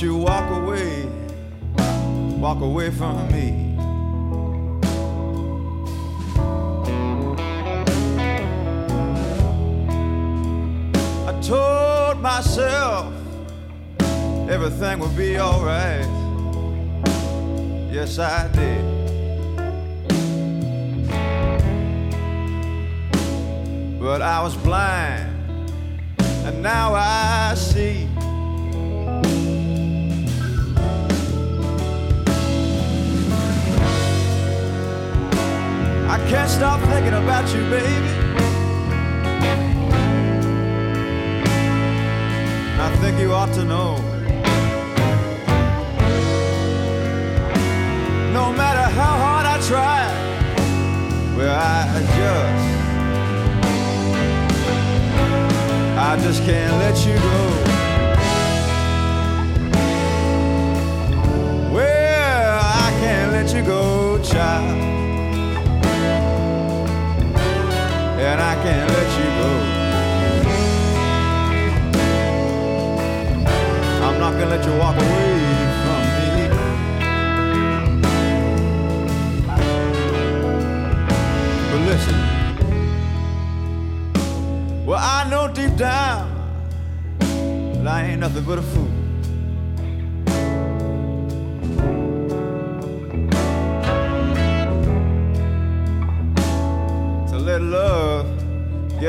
You walk away, walk away from me. I told myself everything would be alright. Yes, I did. But I was blind, and now I see. Can't stop thinking about you, baby. I think you ought to know. No matter how hard I try, well, I just, I just can't let you go. And I can't let you go. I'm not gonna let you walk away from me. But listen, well, I know deep down that I ain't nothing but a fool.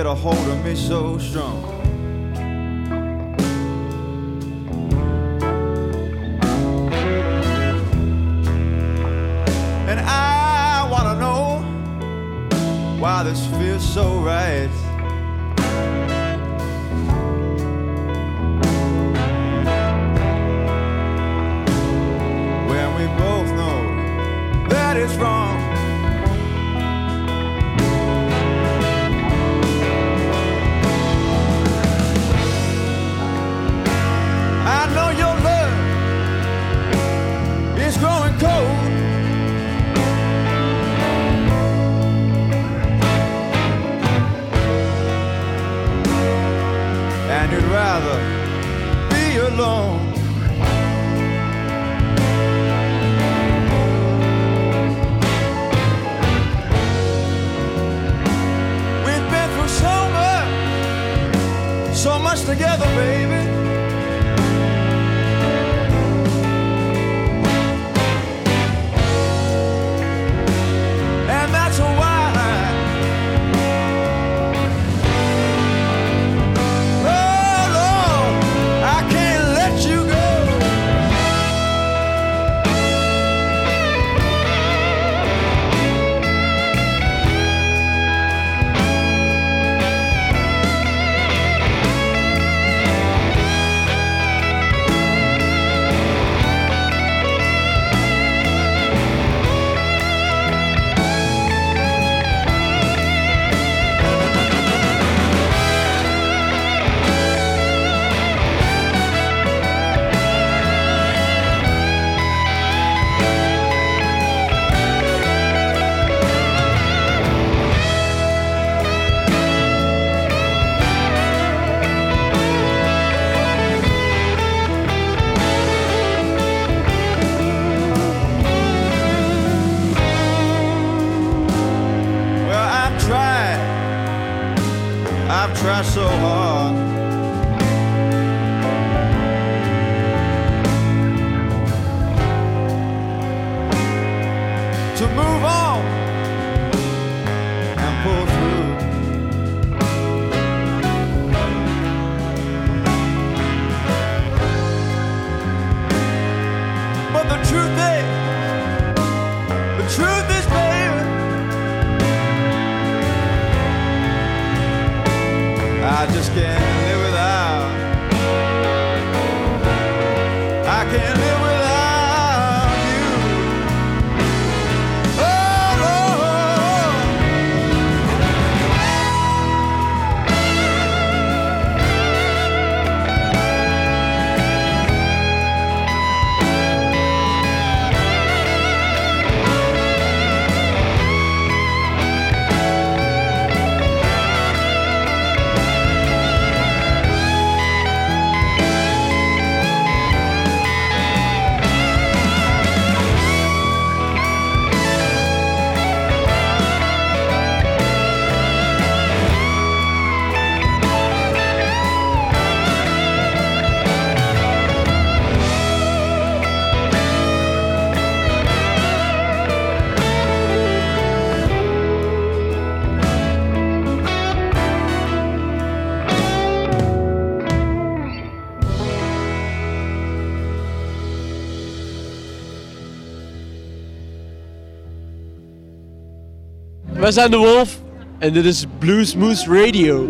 Get a hold of me so strong. Zijn de Wolf en dit is Blues Moose Radio.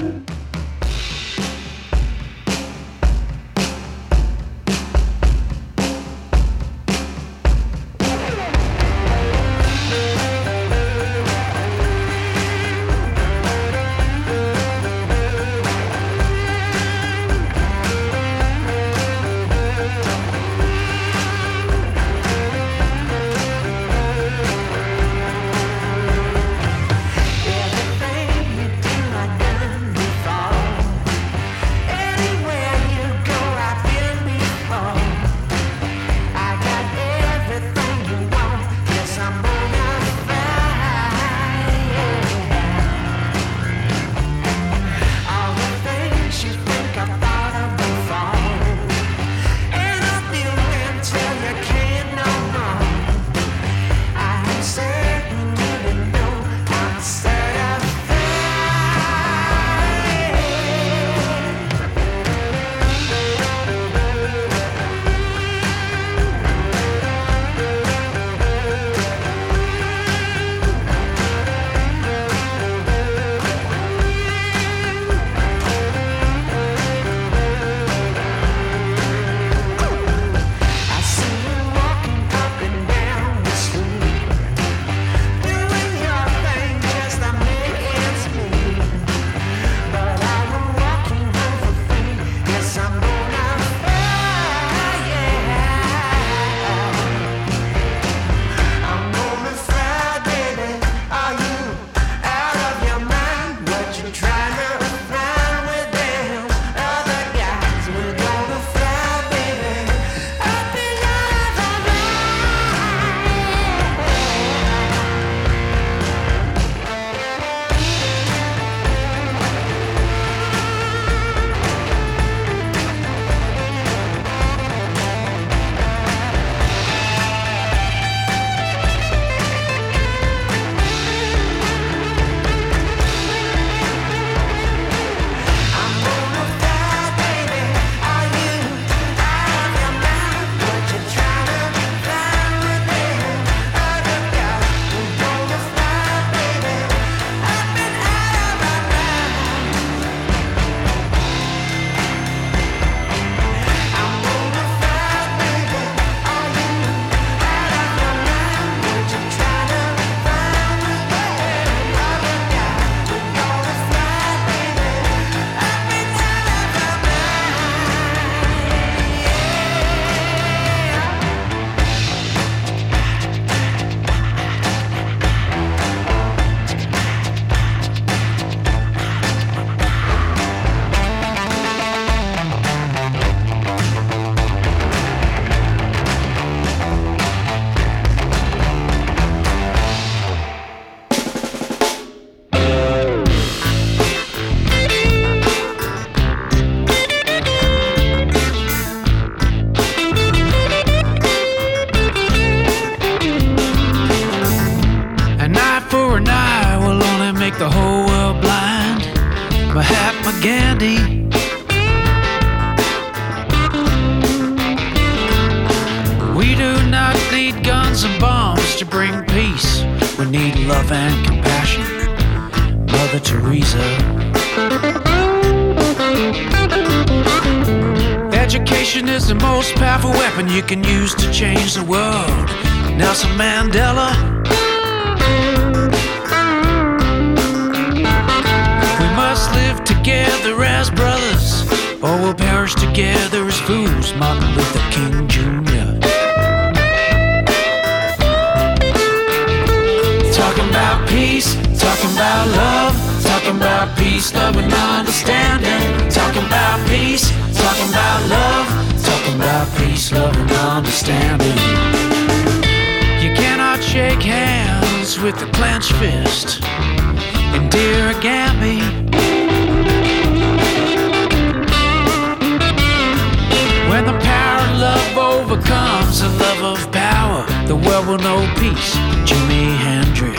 Know peace. Jimi Hendrix.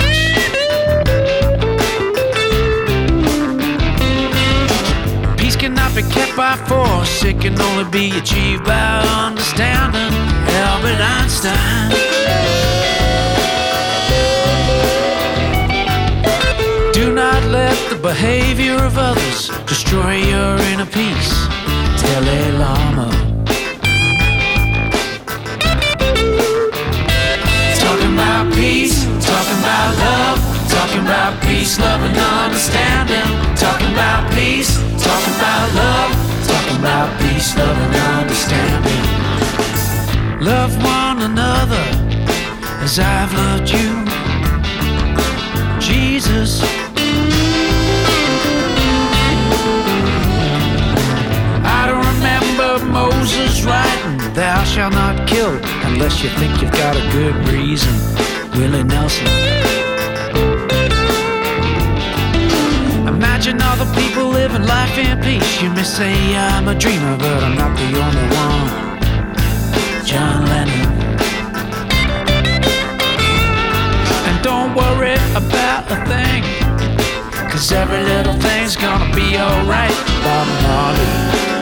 Peace cannot be kept by force, it can only be achieved by understanding. Albert Einstein. Do not let the behavior of others destroy your inner peace. Dalai Lama. About peace, talking about love, talking about peace, love, and understanding. Talking about peace, talking about love, talking about peace, love, and understanding. Love one another as I've loved you. Jesus. I don't remember Moses writing, Thou shalt not kill unless you think you've got a good reason. Willie Nelson. Imagine all the people living life in peace. You may say I'm a dreamer, but I'm not the only one. John Lennon. And don't worry about a thing, cause every little thing's gonna be alright. Bob Marley.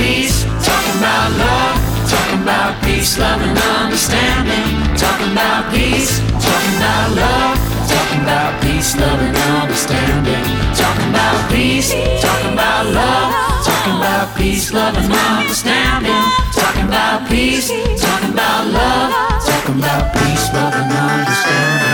Peace, talking about love, talking about peace, love, and understanding. Talking about peace, talking about love, talking about peace, love, and understanding. Talking about peace, talking about love, talking about peace, love, and understanding. Talking about peace, talking about love, talking about peace, love, and understanding.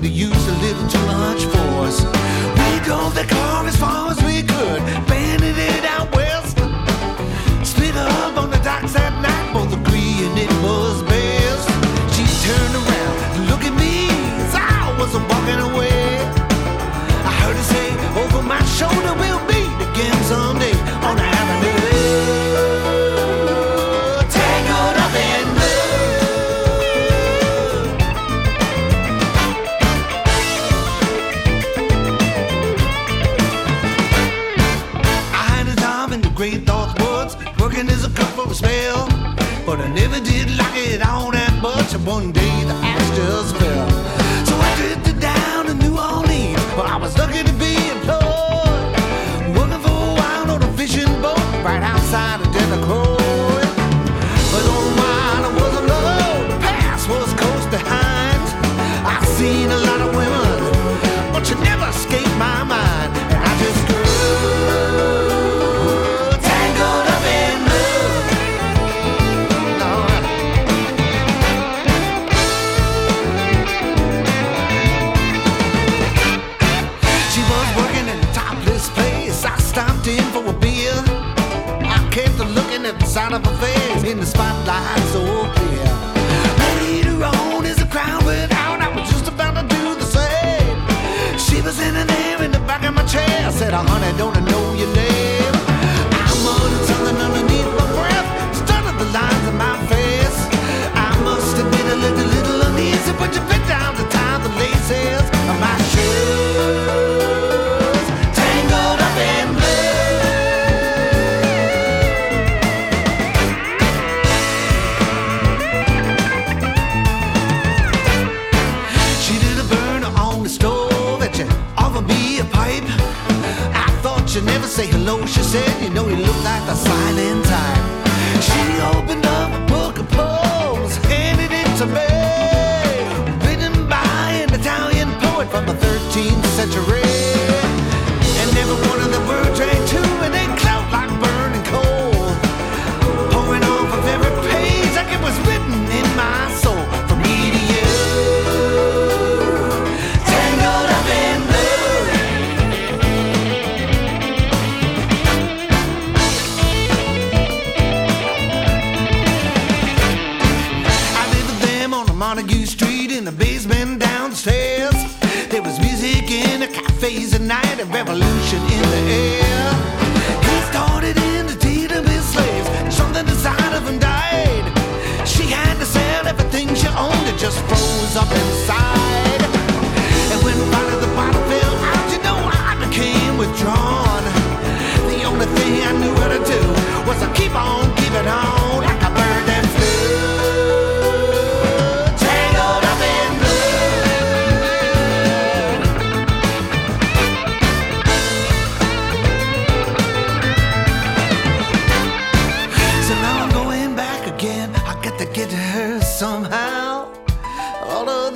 Guess, but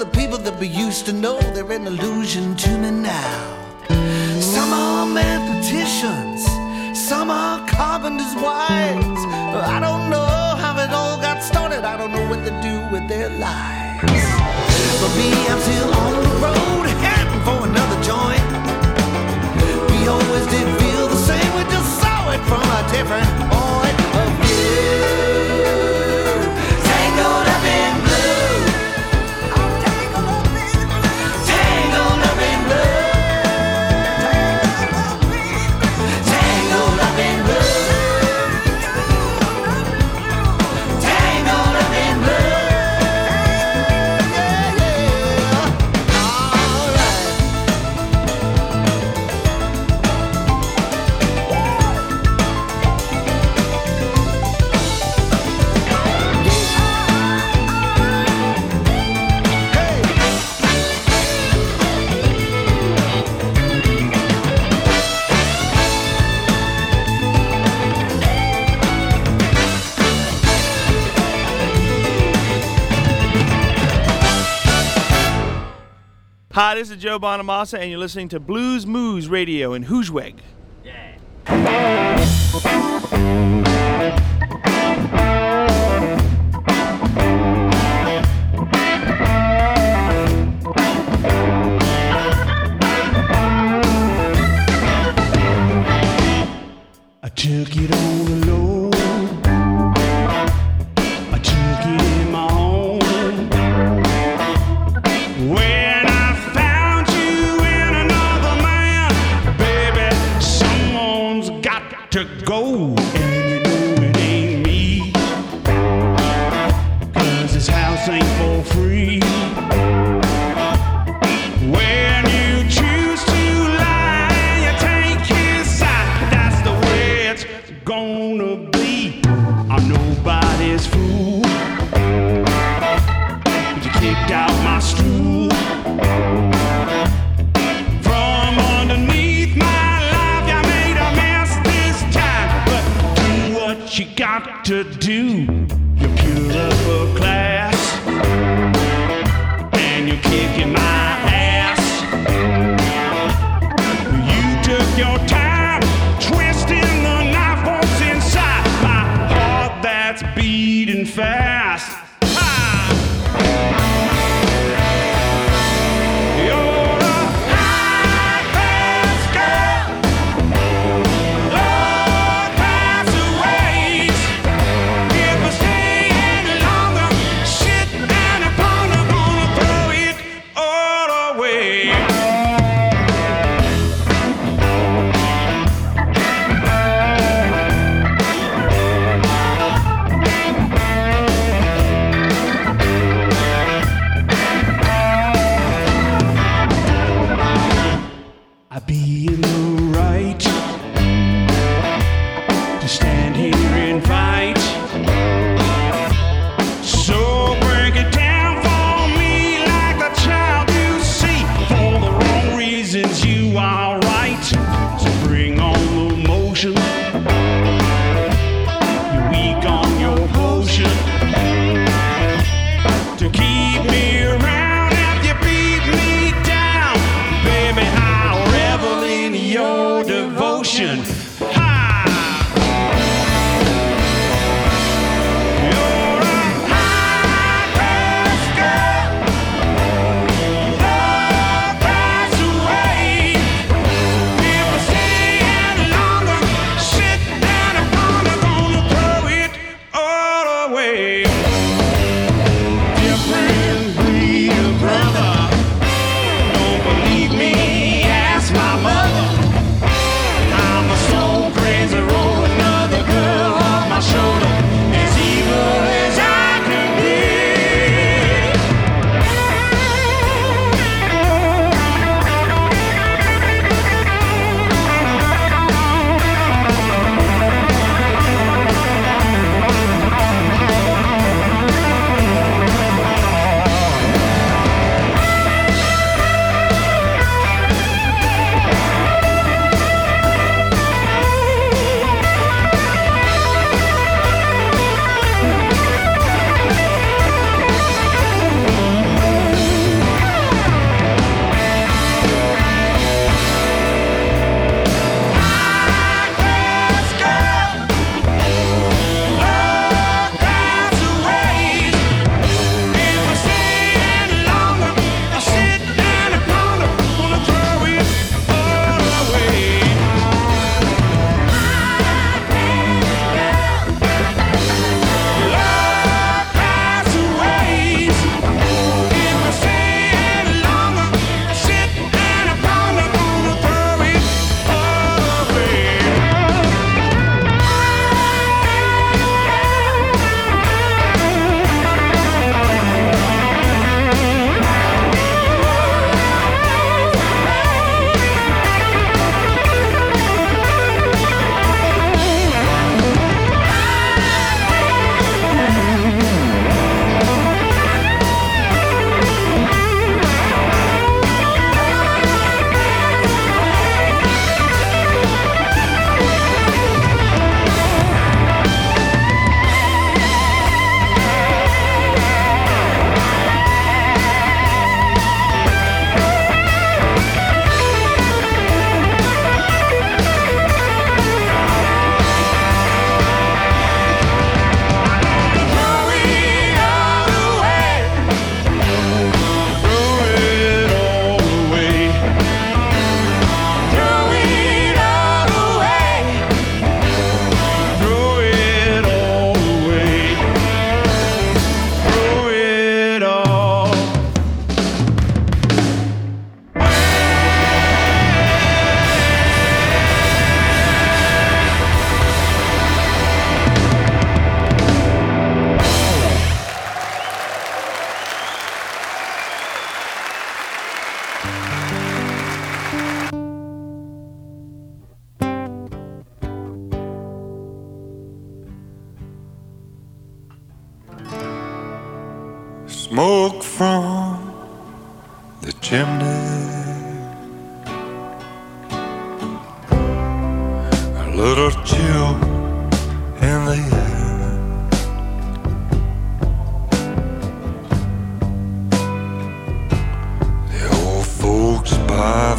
the people that we used to know, they're an illusion to me now. Some are mathematicians, some are carpenters' wives. I don't know how it all got started, I don't know what to do with their lives. But me, I'm still on the road, heading for another joint. We always did feel the same, we just saw it from a different point of view. Hi, this is Joe Bonamassa, and you're listening to Blues Moose Radio in Hoosweg. Yeah. took it all Go.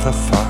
The fire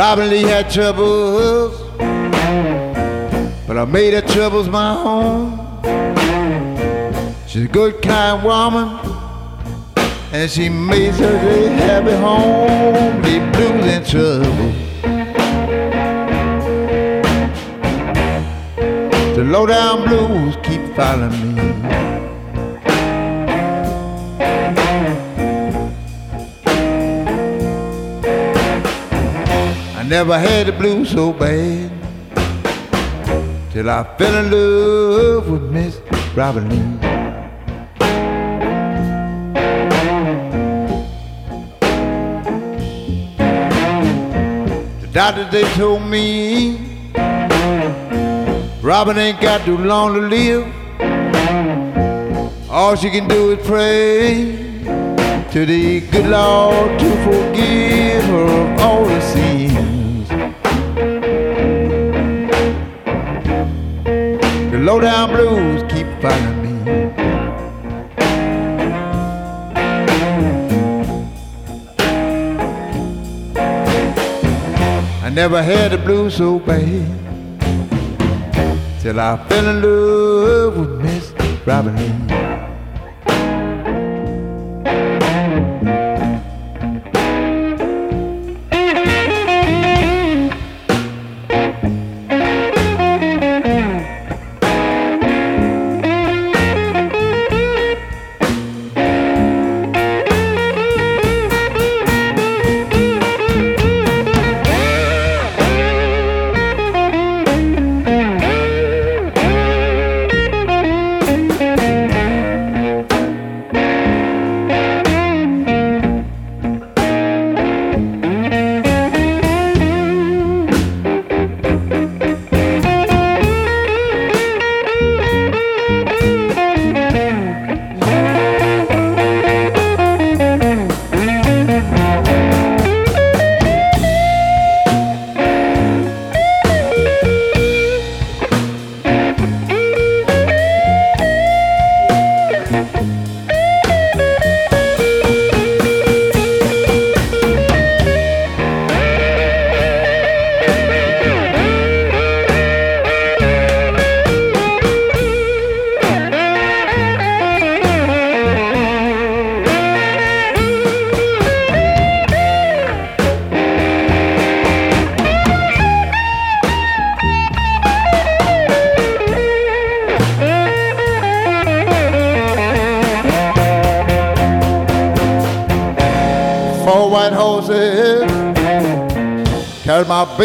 Robin Lee had troubles, but I made her troubles my home. She's a good, kind woman, and she makes her a happy home. Leave blues and trouble. The low down blues keep following me. Never had the blues so bad till I fell in love with Miss Robin Lee. The doctors they told me Robin ain't got too long to live. All she can do is pray to the good Lord to forgive her all her sins. The low down blues keep finding me. I never had the blues so bad till I fell in love with Miss Robin Lee.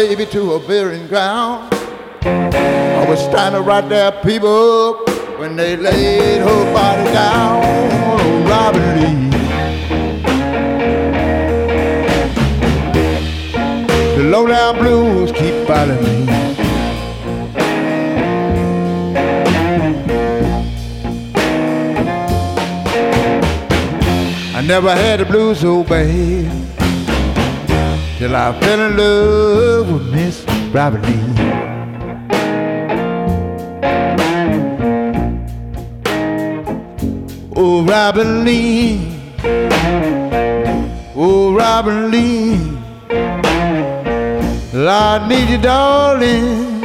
Baby to a burying ground. I was standing right there, people, when they laid her body down. Oh, Robin Lee. The low down blues keep following me. I never had the blues so bad till I fell in love with Miss Robin Lee. Oh, Robin Lee. Oh, Robin Lee. I need you, darling.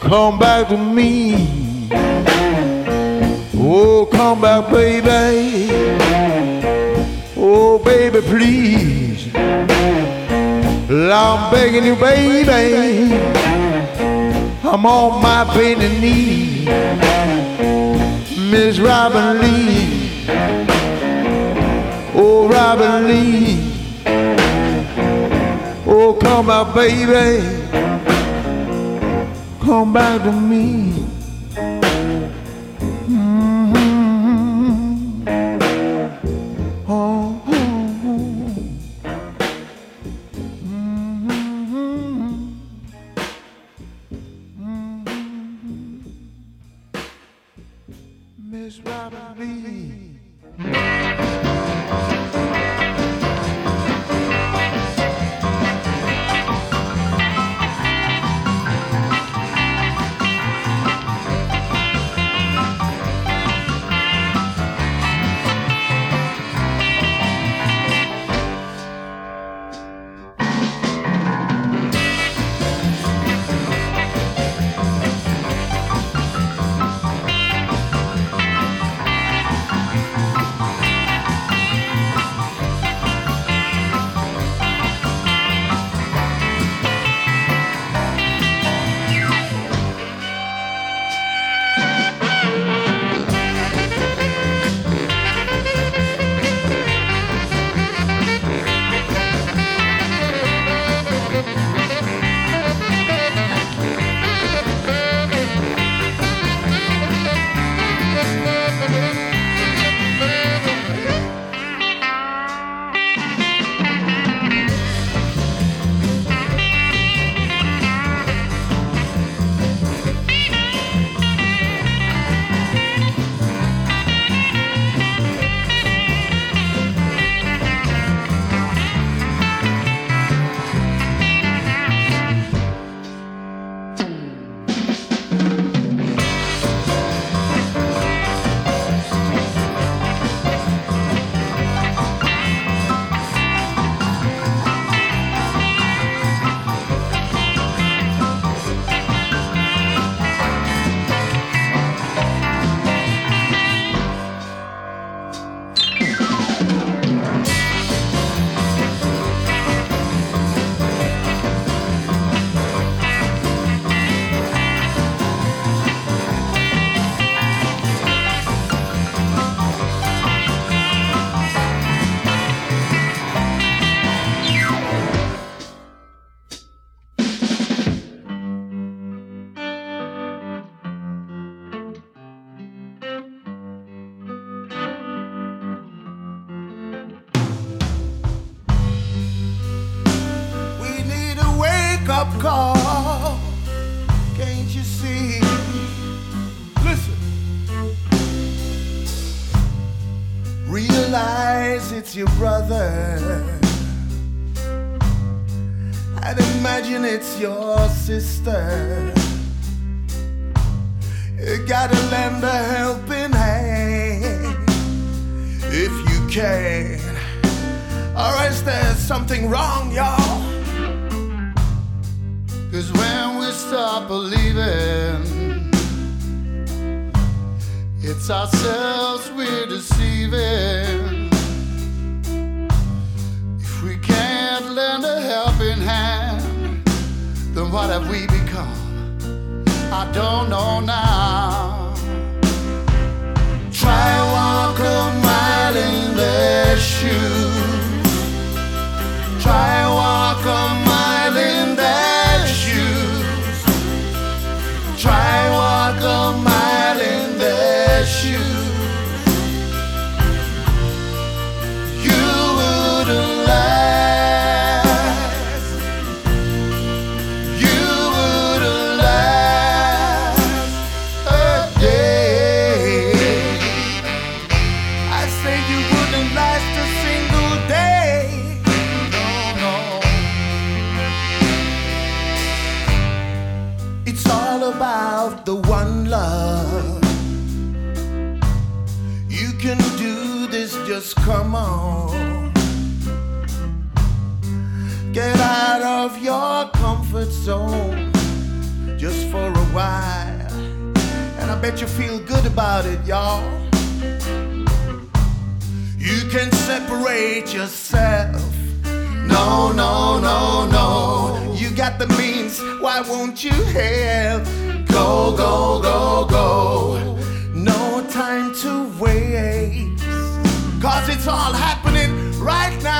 Come back to me. Oh, come back, baby. Oh, baby, please. I'm begging you, baby. I'm on my bending knee. Miss Robin Lee. Oh, Robin Lee. Oh, come back, baby. Come back to me. It's your brother. I'd imagine it's your sister. You gotta lend a helping hand if you can. Or is there something wrong, y'all? Cause when we stop believing, it's ourselves we're deceiving. What have we become? I don't know now. Try walk a mile in their shoes. Try just for a while. And I bet you feel good about it, y'all. You can separate yourself. No, no, no, no. You got the means, why won't you help? Go, go, go, go. No time to waste. Cause it's all happening right now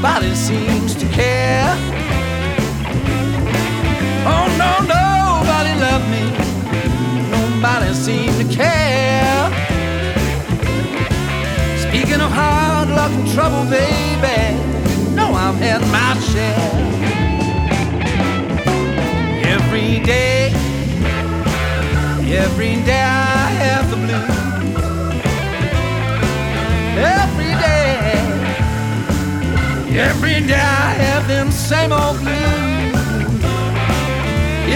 nobody seems to care. Oh no, nobody loved me, nobody seemed to care. Speaking of hard luck and trouble, baby, you know I've had my share. Every day, every day day I have them same old blues.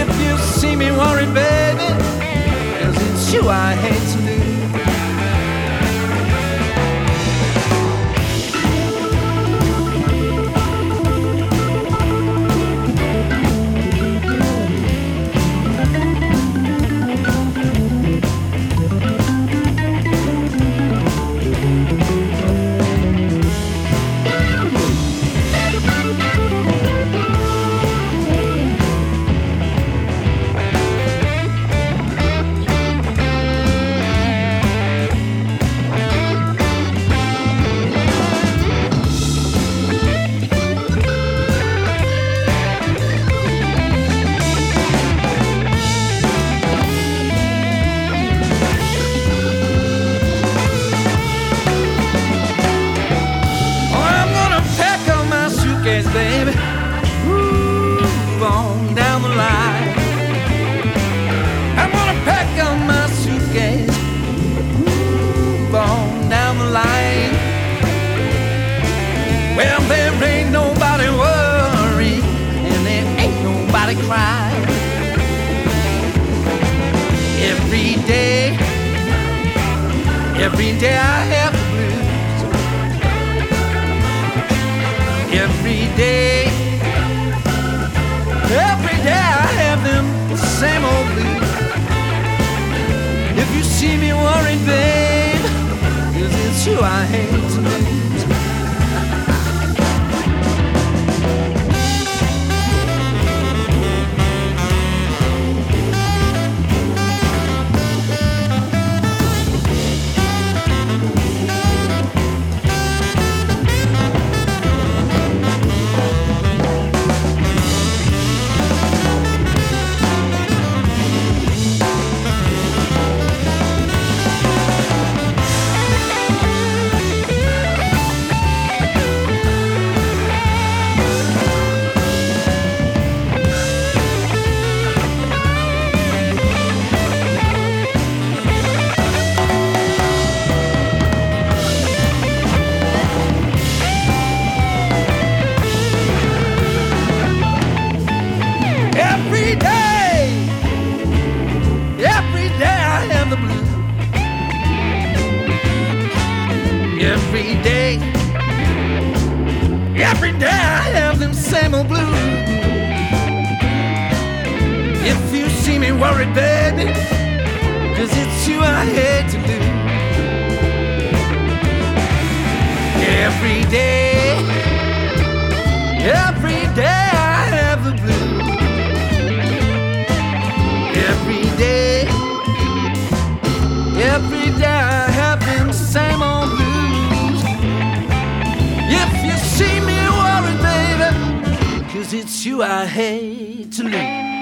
If you see me worried, baby, cause it's you I hate day, every day I have the blues. Every day, every day I have them same old blues. If you see me worried, babe, cause it's you I hate Every day, every day I have them same old blues. If you see me worried, baby, cause it's you I hate to lose. Every day, every day I have the blues. Every day, every day I have them same old you I hate to lose.